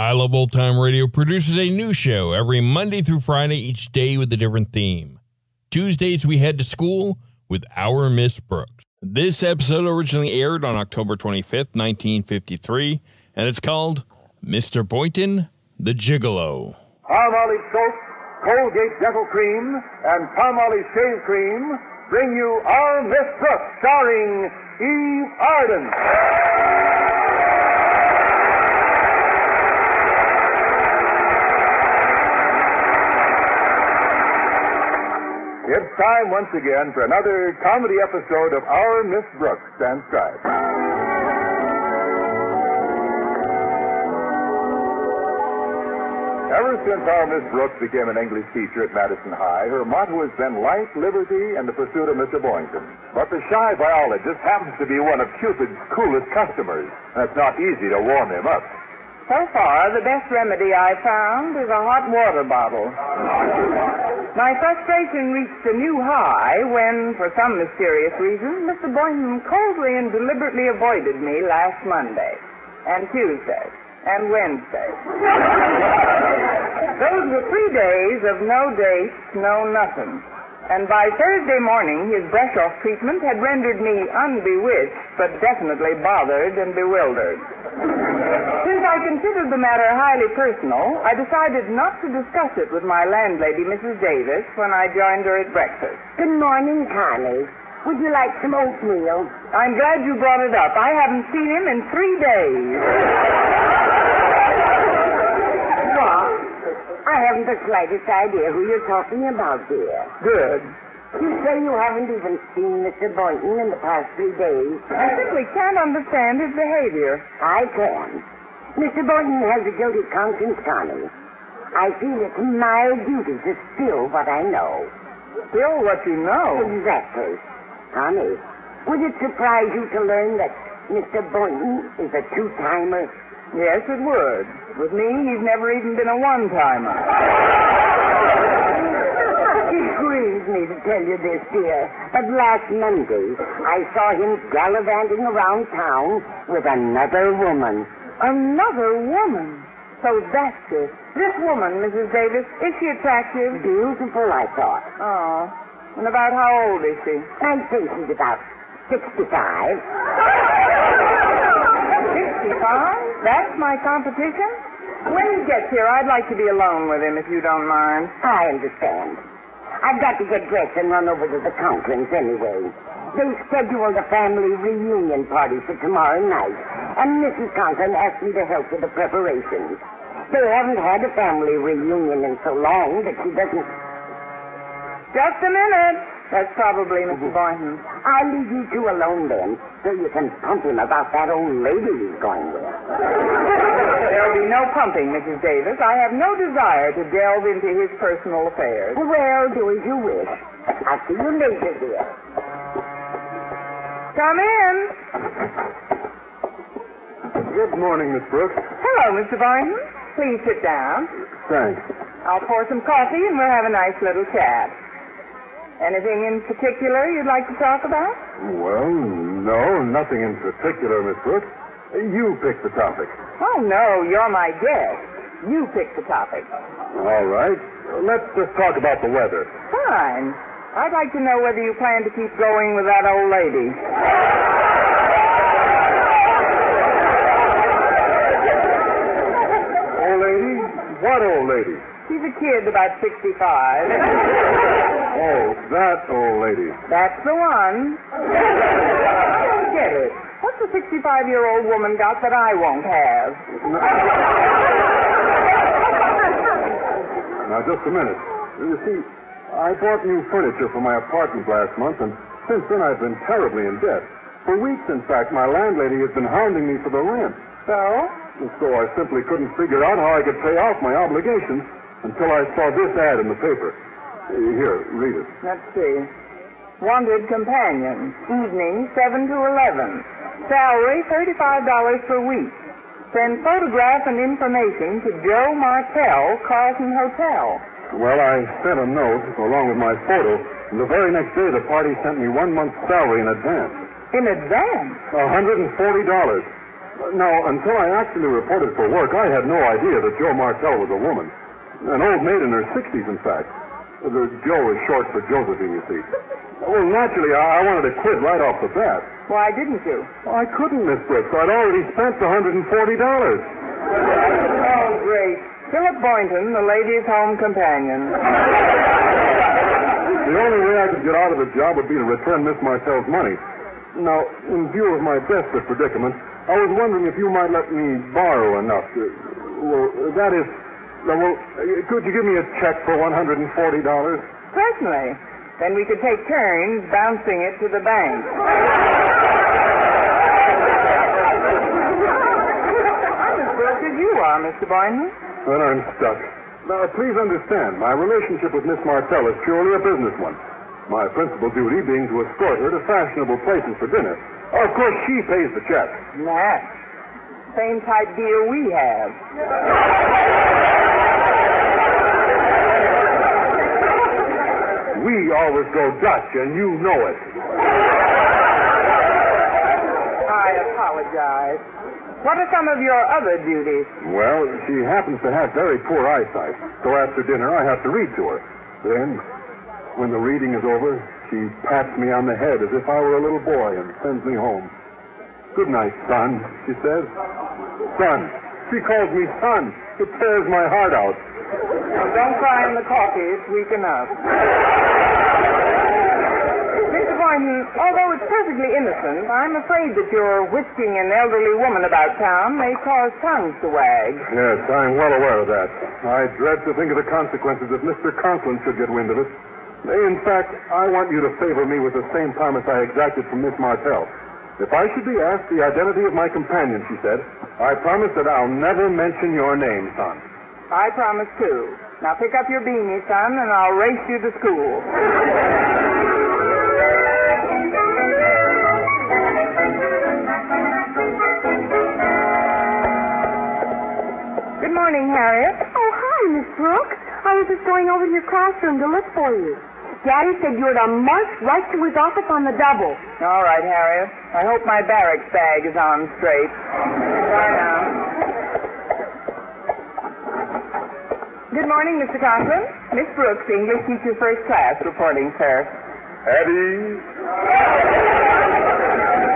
I Love Old Time Radio produces a new show every Monday through Friday, each day with a different theme. Tuesdays, we head to school with Our Miss Brooks. This episode originally aired on October 25th, 1953, and it's called Mr. Boynton the Gigolo. Palmolive soap, Colgate Dental Cream, and Palmolive Shave Cream bring you Our Miss Brooks, starring Eve Arden. It's time once again for another comedy episode of Our Miss Brooks. Stride. Ever since our Miss Brooks became an English teacher at Madison High, her motto has been life, liberty, and the pursuit of Mr. Boynton. But the shy biologist happens to be one of Cupid's coolest customers, and it's not easy to warm him up. So far, the best remedy I found is a hot water bottle. My frustration reached a new high when, for some mysterious reason, Mr. Boynton coldly and deliberately avoided me last Monday and Tuesday and Wednesday. Those were three days of no dates, no nothing. And by Thursday morning, his brush-off treatment had rendered me unbewitched, but definitely bothered and bewildered. Since I considered the matter highly personal, I decided not to discuss it with my landlady, Mrs. Davis, when I joined her at breakfast. Good morning, Connie. Would you like some oatmeal? I'm glad you brought it up. I haven't seen him in three days. What? I haven't the slightest idea who you're talking about, dear. Good. You say you haven't even seen Mr. Boynton in the past three days? I simply can't understand his behavior. I can. Mr. Boynton has a guilty conscience, Connie. I feel it's my duty to spill what I know. Still what you know. Exactly. Connie, would it surprise you to learn that Mr. Boynton is a two-timer? Yes, it would. With me, he's never even been a one-timer. It grieves me to tell you this, dear, but last Monday I saw him gallivanting around town with another woman. Another woman. So that's it. This woman, Mrs. Davis, is she attractive? Beautiful, I thought. Oh. And about how old is she? I'd say she's about 65. 65? That's my competition? When he gets here, I'd like to be alone with him, if you don't mind. I understand. I've got to get dressed and run over to the Conklins anyway. They scheduled a family reunion party for tomorrow night, and Mrs. Conklin asked me to help with the preparations. They haven't had a family reunion in so long that she doesn't. Just a minute. That's probably Mr. Boynton. I'll leave you two alone then, so you can pump him about that old lady he's going with. There'll be no pumping, Mrs. Davis. I have no desire to delve into his personal affairs. Well, do as you wish. I'll see you later, dear. Come in. Good morning, Miss Brooks. Hello, Mr. Boynton. Please sit down. Thanks. I'll pour some coffee and we'll have a nice little chat. Anything in particular you'd like to talk about? Well, no, nothing in particular, Miss Brooks. You pick the topic. Oh, no, you're my guest. You pick the topic. All right. Let's just talk about the weather. Fine. I'd like to know whether you plan to keep going with that old lady. Old lady, what What old lady? She's a kid about 65. Oh, that old lady. That's the one. Get it. What's a 65-year-old woman got that I won't have? Now, just a minute. You see, I bought new furniture for my apartment last month, and since then I've been terribly in debt. For weeks, in fact, my landlady has been hounding me for the rent. So? And so I simply couldn't figure out how I could pay off my obligations until I saw this ad in the paper. Here, read it. Let's see. Wanted companion. Evening, 7 to 11. Salary, $35 per week. Send photograph and information to Jo Martell, Carlton Hotel. Well, I sent a note along with my photo, and the very next day the party sent me one month's salary in advance. In advance. $140. Now, until I actually reported for work, I had no idea that Jo Martell was a woman. An old maid in her 60s, in fact. The Jo is short for Josephine, you see. Well, naturally, I, I wanted to quit right off the bat. Why didn't you? I couldn't, Miss Brooks. I'd already spent the $140. Oh, great. Philip Boynton, the ladies' home companion. The only way I could get out of the job would be to return Miss Martell's money. Now, in view of my desperate predicament, I was wondering if you might let me borrow enough to. Well, that is. Well, uh, could you give me a check for $140? Certainly. Then we could take turns bouncing it to the bank. I'm as broke as you are, Mr. Boynton. Then I'm stuck. Now, please understand, my relationship with Miss Martell is purely a business one. My principal duty being to escort her to fashionable places for dinner. Of course, she pays the check. Match. Same type deal we have. We always go Dutch, and you know it. I apologize. What are some of your other duties? Well, she happens to have very poor eyesight, so after dinner I have to read to her. Then, when the reading is over, she pats me on the head as if I were a little boy and sends me home. Good night, son, she says. Son. She calls me son. It tears my heart out. Now, don't cry in the coffee. It's weak enough. Mr. Boynton, although it's perfectly innocent, I'm afraid that your whisking an elderly woman about town may cause tongues to wag. Yes, I'm well aware of that. I dread to think of the consequences if Mr. Conklin should get wind of it. In fact, I want you to favor me with the same promise I exacted from Miss Martell. If I should be asked the identity of my companion, she said, I promise that I'll never mention your name, son. I promise too. Now pick up your beanie, son, and I'll race you to school. Good morning, Harriet. Oh, hi, Miss Brooks. I was just going over to your classroom to look for you. Daddy said you were to march right to his office on the double. All right, Harriet. I hope my barracks bag is on straight. Bye now. Good morning, Mr. Conklin. Miss Brooks, English teacher first class, reporting, sir. Eddie?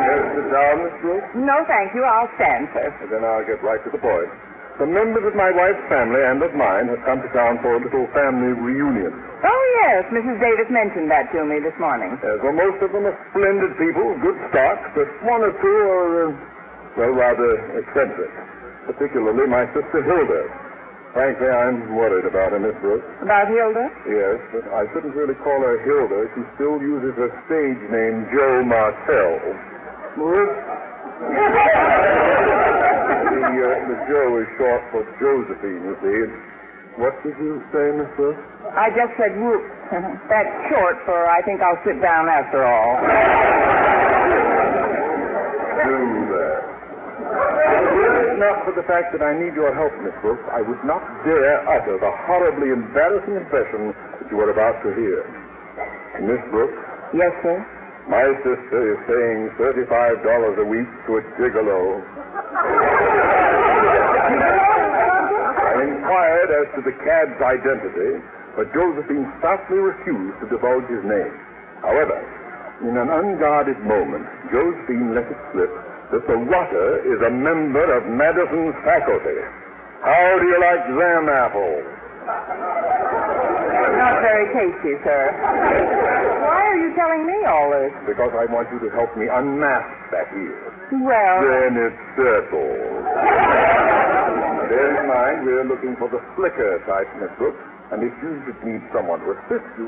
Yes, sit down, Miss Brooks. No, thank you. I'll stand, sir. Then I'll get right to the point. Some members of my wife's family and of mine have come to town for a little family reunion. Oh, yes. Mrs. Davis mentioned that to me this morning. Yes, well, most of them are splendid people, good stock, but one or two are, uh, well, rather eccentric. Particularly my sister Hilda. Frankly, I'm worried about her, Miss Brooks. About Hilda? Yes, but I shouldn't really call her Hilda. She still uses her stage name, Jo Martell. Brooks? the, uh, the Jo is short for Josephine, you see. What did you say, Miss Brooks? I just said whoop. That's short for I think I'll sit down after all. Do that. Not for the fact that I need your help, Miss Brooks, I would not dare utter the horribly embarrassing impression that you are about to hear. Miss Brooks, Yes, sir. my sister is paying $35 a week to a gigolo. Inquired as to the cad's identity, but Josephine stoutly refused to divulge his name. However, in an unguarded moment, Josephine let it slip that the rotter is a member of Madison's faculty. How do you like them apples? Not very tasty, sir. Why are you telling me all this? Because I want you to help me unmask that heel. Well, Then it's settled. Bear in mind, we're looking for the flicker type, Miss Brooks. And if you should need someone to assist you,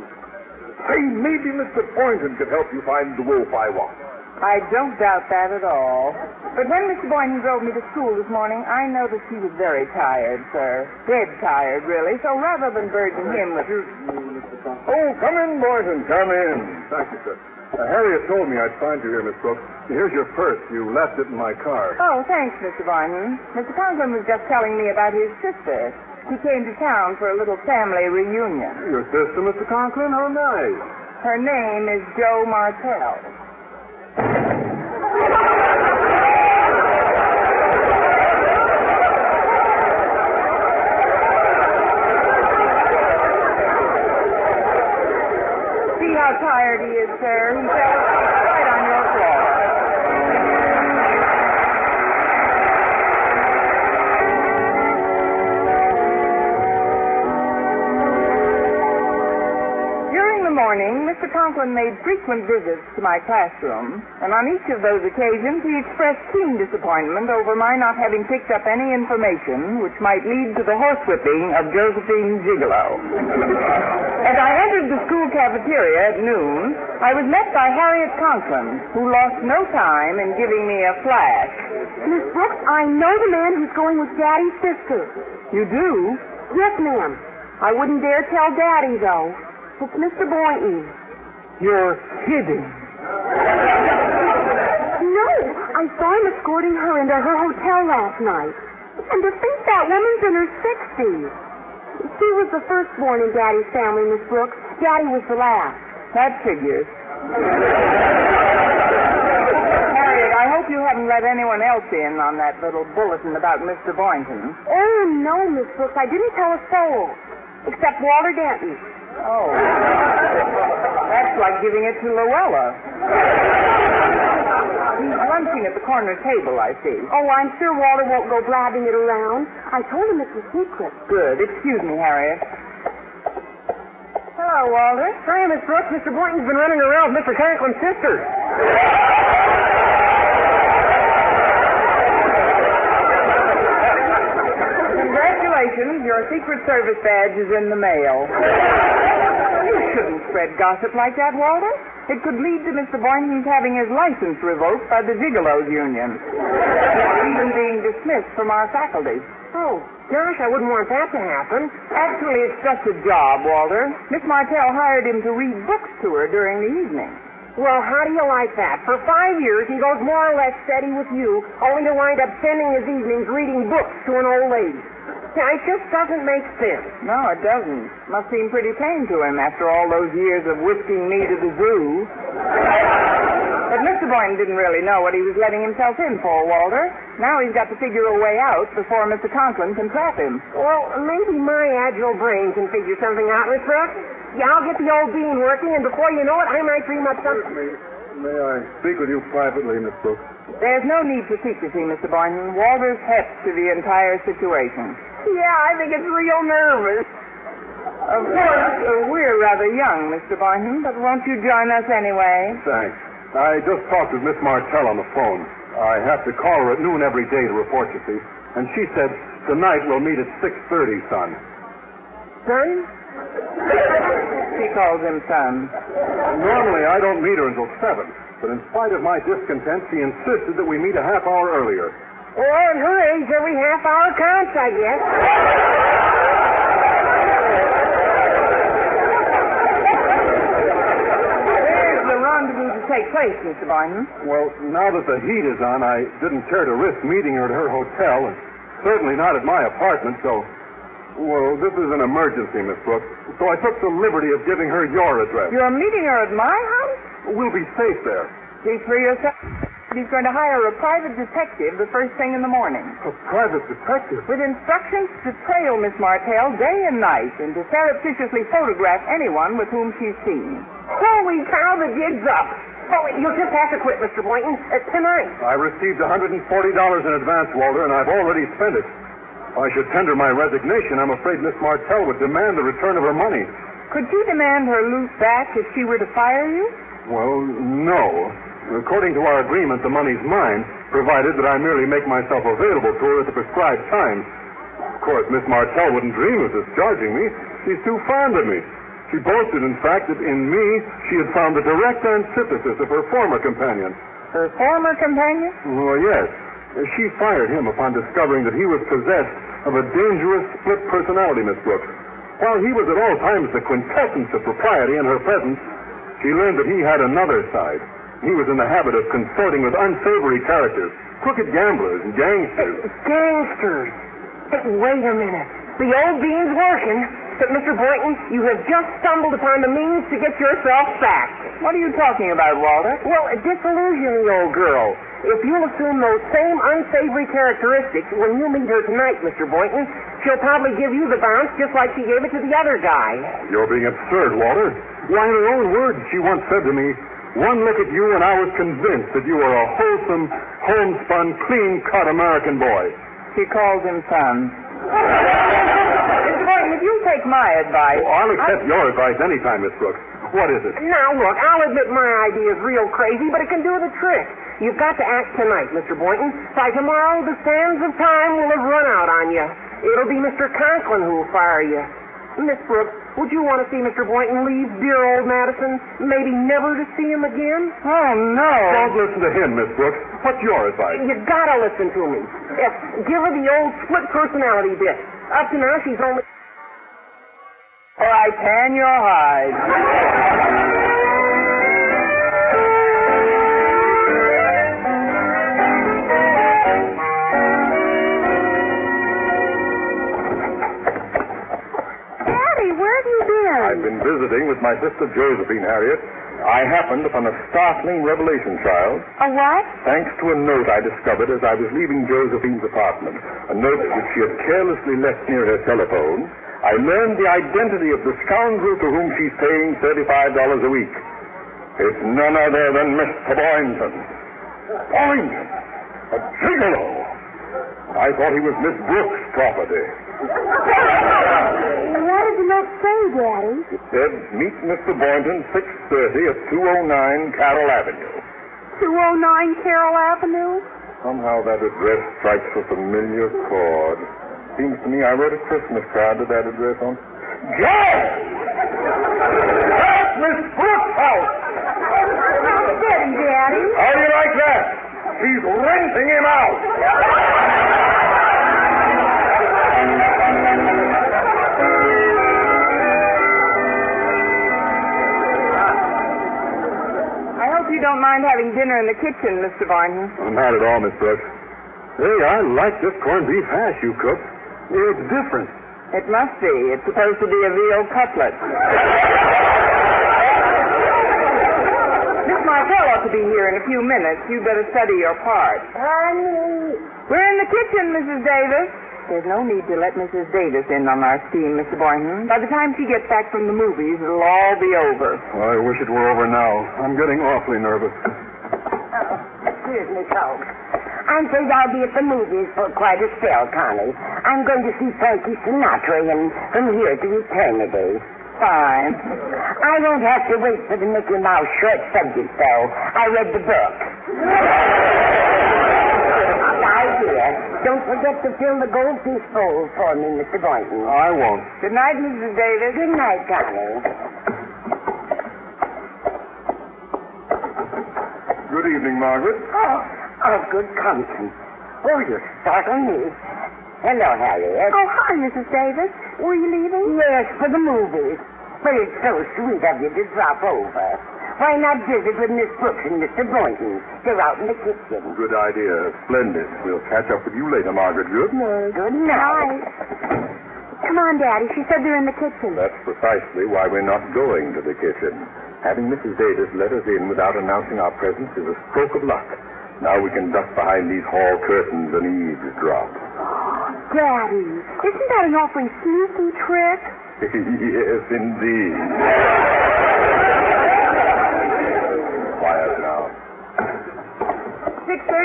say maybe Mr. Boynton could help you find the wolf I want. I don't doubt that at all. But when Mr. Boynton drove me to school this morning, I noticed he was very tired, sir. Dead tired, really. So rather than burden him with... Oh, come in, Boynton, come in. Thank you, sir. Uh, Harriet told me I'd find you here, Miss Brooks. Here's your purse. You left it in my car. Oh, thanks, Mr. Boynton. Mr. Conklin was just telling me about his sister. He came to town for a little family reunion. Your sister, Mr. Conklin? How nice. Her name is Jo Martell. Made frequent visits to my classroom, and on each of those occasions he expressed keen disappointment over my not having picked up any information which might lead to the horsewhipping of Josephine Gigolo. As I entered the school cafeteria at noon, I was met by Harriet Conklin, who lost no time in giving me a flash. Miss Brooks, I know the man who's going with Daddy's sister. You do? Yes, ma'am. I wouldn't dare tell Daddy, though. It's Mr. Boynton. You're kidding. No, I saw him escorting her into her hotel last night. And to think that woman's in her 60s. She was the firstborn in Daddy's family, Miss Brooks. Daddy was the last. That figures. Harriet, I hope you haven't let anyone else in on that little bulletin about Mr. Boynton. Oh, no, Miss Brooks. I didn't tell a soul. Except Walter Denton. Oh. That's like giving it to Louella. He's lunching at the corner table, I see. Oh, I'm sure Walter won't go blabbing it around. I told him it's a secret. Good. Excuse me, Harriet. Hello, Walter. Hi, Miss Brooks. Mr. Boynton's been running around with Mr. Conklin's sister. Congratulations. Your Secret Service badge is in the mail. You shouldn't spread gossip like that, Walter. It could lead to Mr. Boynton's having his license revoked by the Gigolos Union. or Even being dismissed from our faculty. Oh, gosh, I wouldn't want that to happen. Actually, it's just a job, Walter. Miss Martell hired him to read books to her during the evening. Well, how do you like that? For five years, he goes more or less steady with you, only to wind up spending his evenings reading books to an old lady. Now, it just doesn't make sense. No, it doesn't. Must seem pretty tame to him after all those years of whisking me to the zoo. But Mr. Boynton didn't really know what he was letting himself in for, Walter. Now he's got to figure a way out before Mr. Conklin can trap him. Well, maybe my agile brain can figure something out, Miss Brooks. Yeah, I'll get the old bean working, and before you know it, I might dream up something. May I speak with you privately, Miss Brooks? There's no need for secrecy, Mr. Boynton. Walter's hep to the entire situation. Yeah, I think it's real nervous. Of course, uh, we're rather young, Mr. Boynton, but won't you join us anyway? Thanks. I just talked with Miss Martell on the phone. I have to call her at noon every day to report, you see. And she said, tonight we'll meet at 6.30, son. Son? She calls him son. Normally, I don't meet her until 7. But in spite of my discontent, she insisted that we meet a half hour earlier. Well, at her age, every half hour counts, I guess. Where's the rendezvous to take place, Mr. Boynton? Well, now that the heat is on, I didn't care to risk meeting her at her hotel, and certainly not at my apartment, so... Well, this is an emergency, Miss Brooks. So I took the liberty of giving her your address. You're meeting her at my house? We'll be safe there. See for yourself. He's going to hire a private detective the first thing in the morning. A private detective? With instructions to trail Miss Martell day and night and to surreptitiously photograph anyone with whom she's seen. Holy cow, the jig's up. Oh, you'll just have to quit, Mr. Boynton. Uh, tonight. I received $140 in advance, Walter, and I've already spent it. I should tender my resignation, I'm afraid Miss Martell would demand the return of her money. Could she demand her loot back if she were to fire you? Well, no. According to our agreement, the money's mine, provided that I merely make myself available to her at the prescribed time. Of course, Miss Martell wouldn't dream of discharging me. She's too fond of me. She boasted, in fact, that in me she had found the direct antithesis of her former companion. Her former companion? Well, yes. She fired him upon discovering that he was possessed of a dangerous split personality, Miss Brooks. While he was at all times the quintessence of propriety in her presence, she learned that he had another side. He was in the habit of consorting with unsavory characters, crooked gamblers and gangsters. Gangsters. But wait a minute. The old bean's working. But, Mr. Boynton, you have just stumbled upon the means to get yourself sacked. What are you talking about, Walter? Well, disillusion the old girl. If you'll assume those same unsavory characteristics when you meet her tonight, Mr. Boynton, she'll probably give you the bounce just like she gave it to the other guy. You're being absurd, Walter. Why, in her own words, she once said to me, one look at you and I was convinced that you were a wholesome, homespun, clean-cut American boy. She calls him son. Mr. Boynton, if you'll take my advice. Oh, I'll accept your advice any time, Miss Brooks. What is it? Now, look, I'll admit my idea is real crazy, but it can do the trick. You've got to act tonight, Mr. Boynton. By tomorrow, the sands of time will have run out on you. It'll be Mr. Conklin who'll fire you. Miss Brooks, would you want to see Mr. Boynton leave dear old Madison? Maybe never to see him again? Oh, no. Don't listen to him, Miss Brooks. What's your advice? You've gotta listen to me. Yes, give her the old split personality bit. Up to now, she's only. All right, tan your hide. I've been visiting with my sister Josephine, Harriet. I happened upon a startling revelation, child. A what? Thanks to a note I discovered as I was leaving Josephine's apartment, a note which she had carelessly left near her telephone, I learned the identity of the scoundrel to whom she's paying $35 a week. It's none other than Mr. Boynton. Boynton? A gigolo? I thought he was Miss Brooks' property. Did the note say, Daddy? It said, meet Mr. Boynton 6.30 at 209 Carroll Avenue. 209 Carroll Avenue? Somehow that address strikes a familiar chord. Seems to me I wrote a Christmas card to that address on. Joe! That's Miss Brooks' house! How's Daddy, Daddy? How do you like that? She's renting him out! Mind having dinner in the kitchen, Mr. Boynton. Oh, not at all, Miss Brooks. Hey, I like this corned beef hash you cooked. It's different. It must be. It's supposed to be a veal cutlet. Miss Martell ought to be here in a few minutes. You'd better study your part. Honey. We're in the kitchen, Mrs. Davis. There's no need to let Mrs. Davis in on our scheme, Mr. Boynton. By the time she gets back from the movies, it'll all be over. I wish it were over now. I'm getting awfully nervous. Excuse me, folks. I'm afraid I'll be at the movies for quite a spell, Connie. I'm going to see Frankie Sinatra and From Here to Eternity. Fine. I won't have to wait for the Mickey Mouse short subject, though. I read the book. Now, dear, don't forget to fill the goldfish bowl for me, Mr. Boynton. I won't. Good night, Mrs. Davis. Good night, Connie. Good evening, Margaret. Oh, oh, good conscience. Oh, you startle me. Hello, Harriet. Oh, hi, Mrs. Davis. Were you leaving? Yes, for the movies. But it's so sweet of you to drop over. Why not visit with Miss Brooks and Mr. Boynton? They're out in the kitchen. Good idea. Splendid. We'll catch up with you later, Margaret. Good? night. Good night. Come on, Daddy. She said they're in the kitchen. That's precisely why we're not going to the kitchen. Having Mrs. Davis let us in without announcing our presence is a stroke of luck. Now we can duck behind these hall curtains and eavesdrop. Daddy, isn't that an awfully sneaky trick? yes, indeed.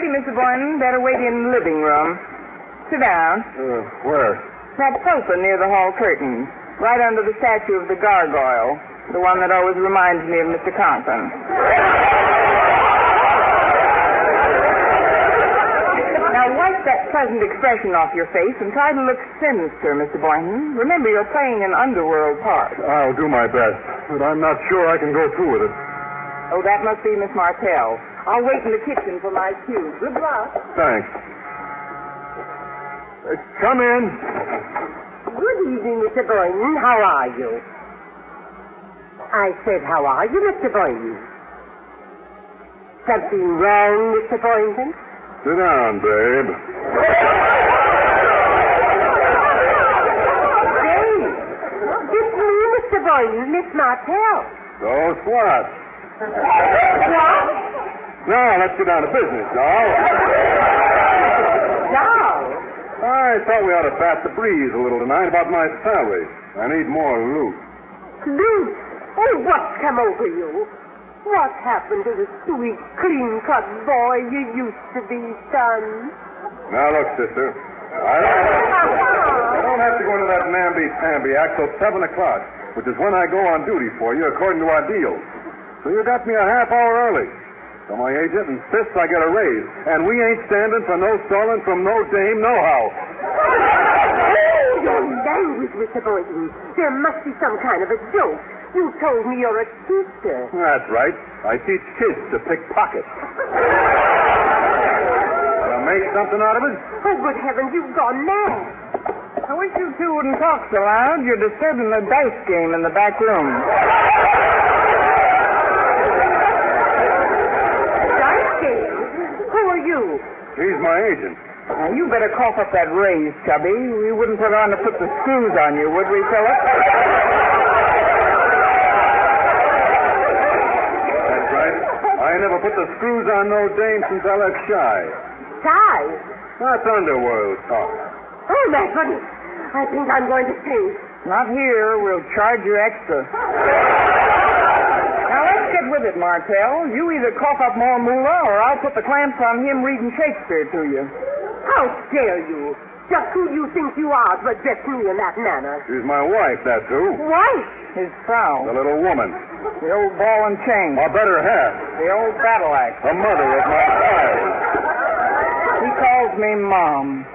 Now. 6.30, Mr. Boynton. Better wait in the living room. Sit down. Uh, where? That sofa near the hall curtain, right under the statue of the gargoyle, the one that always reminds me of Mr. Conklin. Now wipe that pleasant expression off your face and try to look sinister, Mr. Boynton. Remember, you're playing an underworld part. I'll do my best, but I'm not sure I can go through with it. Oh, that must be Miss Martell. I'll wait in the kitchen for my cue. Good luck. Thanks. Uh, come in. Good evening, Mr. Boynton. How are you? I said, how are you, Mr. Boynton? Something wrong, Mr. Boynton? Sit down, babe. Hey, it's me, Mr. Boynton, Miss Martell. So what? What? Now, let's get down to business, now. Now? I thought we ought to bat the breeze a little tonight about my salary. I need more loot. Loot? oh, what's come over you? What happened to the sweet, clean-cut boy you used to be, son? Now, look, sister. I don't, I don't have to go into that namby-pamby act till 7 o'clock, which is when I go on duty for you according to our deal. So you got me a half hour early. So my agent and insists I get a raise, and we ain't standing for no stalling from no dame, nohow. Oh, your language, Mr. Boynton. There must be some kind of a joke. You told me you're a teacher. That's right. I teach kids to pick pockets. Wanna make something out of it? Oh, good heavens, you've gone mad. I wish you two wouldn't talk so loud. You're disturbing the dice game in the back room. Dice game? Who are you? He's my agent. Now, you better cough up that raise, Chubby. We wouldn't put on to put the screws on you, would we, Philip? That's right. I never put the screws on no dame since I left Chi. Chi? That's underworld talk. Oh, my goodness. I think I'm going to faint. Not here. We'll charge you extra. Now, let's get with it, Martell. You either cough up more moolah, or I'll put the clamps on him reading Shakespeare to you. How dare you? Just who do you think you are to address me in that manner? She's my wife, that's who. Wife? His Frau. The little woman. The old ball and chain. Or better half. The old battle axe. The mother of my child. He calls me Mom.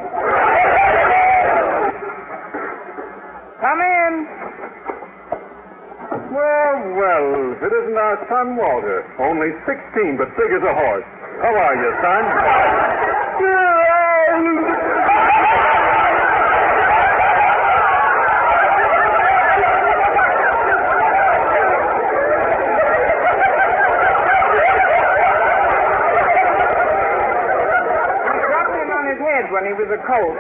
Come in. Well, well, if it isn't our son Walter. Only 16, but big as a horse. How are you, son? When he was a colt.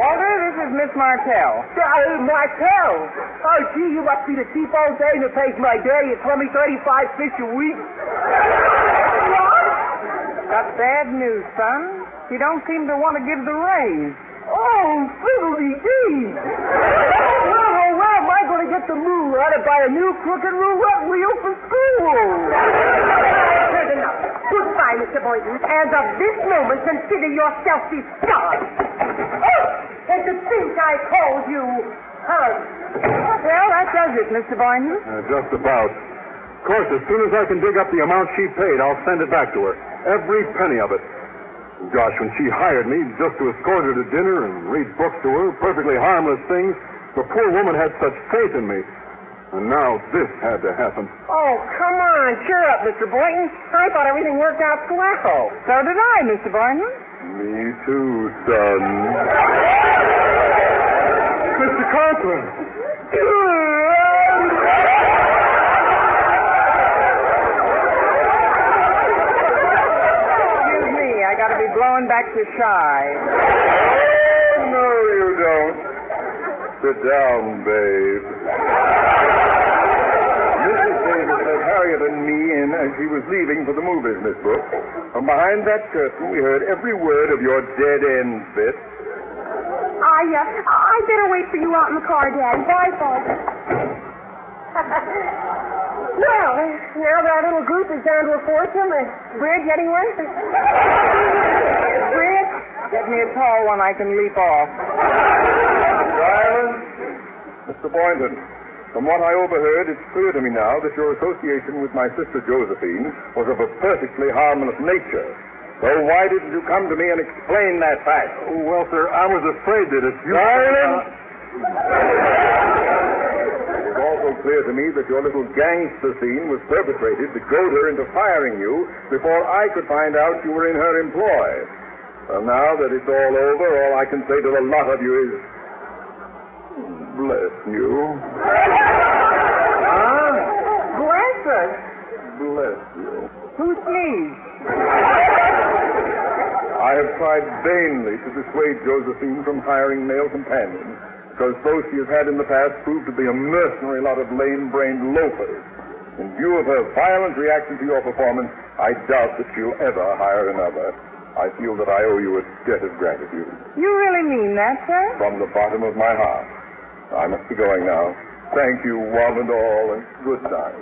Walter, this is Miss Martell. Oh, Martell. Oh, gee, you must be the cheap old dame that pays my daddy a 20, 35 fish a week. What? Got bad news, son. He don't seem to want to give the raise. Oh, fiddly dee. Well, how well am I going to get the moolah to buy a new crooked roulette wheel for school? Goodbye, Mr. Boynton. As of this moment, consider yourself discharged. Oh, and to think I called you hug. Well, that does it, Mr. Boynton. Uh, just about. Of course, as soon as I can dig up the amount she paid, I'll send it back to her. Every penny of it. Gosh, when she hired me just to escort her to dinner and read books to her, perfectly harmless things, the poor woman had such faith in me. And now this had to happen. Oh, come on. Cheer up, Mr. Boynton. I thought everything worked out swell. So did I, Mr. Boynton. Me too, son. Mr. Conklin! Excuse me. I got to be blowing back to Chi. No, you don't. Sit down, babe. Mrs. Davis let Harriet and me in as she was leaving for the movies, Miss Brooks. From behind that curtain, we heard every word of your dead end bit. I, uh, I better wait for you out in the car, Dad. Bye, folks. Well, now that our little group is down to a foursome, a bridge, anyone? bridge? Get me a tall one I can leap off. Silence! Mr. Boynton, from what I overheard, it's clear to me now that your association with my sister Josephine was of a perfectly harmless nature. So why didn't you come to me and explain that fact? Oh, well, sir, I was afraid that if you... Silence! It is also clear to me that your little gangster scene was perpetrated to goad her into firing you before I could find out you were in her employ. Well, now that it's all over, all I can say to the lot of you is, bless you. Huh? Bless us. Bless you. Who sneezed? I have tried vainly to dissuade Josephine from hiring male companions, because those she has had in the past proved to be a mercenary lot of lame-brained loafers. In view of her violent reaction to your performance, I doubt that she'll ever hire another. I feel that I owe you a debt of gratitude You really mean that, sir? from the bottom of my heart. I must be going now. Thank you, one and all, and good night.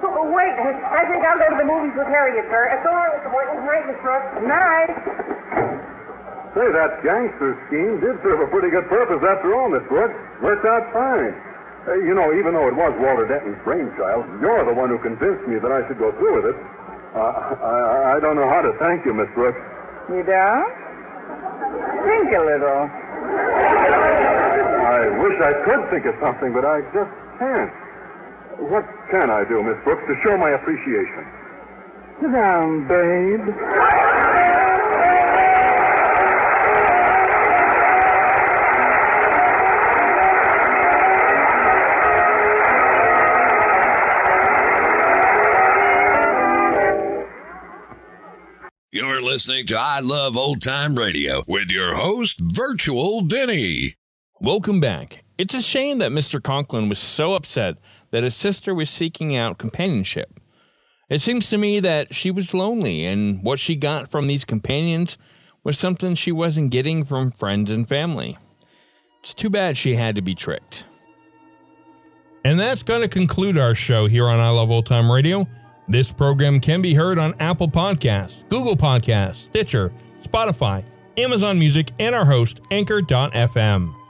Oh, wait, I think I'll go to the movies with Harriet, sir. It's long, Mr. Boynton. Night, Miss Brooks. Good night. Say, that gangster scheme did serve a pretty good purpose after all, Miss Brooks. Worked out fine. Uh, you know, even though it was Walter Denton's brainchild, you're the one who convinced me that I should go through with it. Uh, I, I don't know how to thank you, Miss Brooks. You don't? Think a little. I wish I could think of something, but I just can't. What can I do, Miss Brooks, to show my appreciation? Sit down, babe. You're listening to I Love Old Time Radio with your host, Virtual Vinny. Welcome back. It's a shame that Mr. Conklin was so upset that his sister was seeking out companionship. It seems to me that she was lonely, and what she got from these companions was something she wasn't getting from friends and family. It's too bad she had to be tricked. And that's going to conclude our show here on I Love Old Time Radio. This program can be heard on Apple Podcasts, Google Podcasts, Stitcher, Spotify, Amazon Music, and our host, Anchor.fm.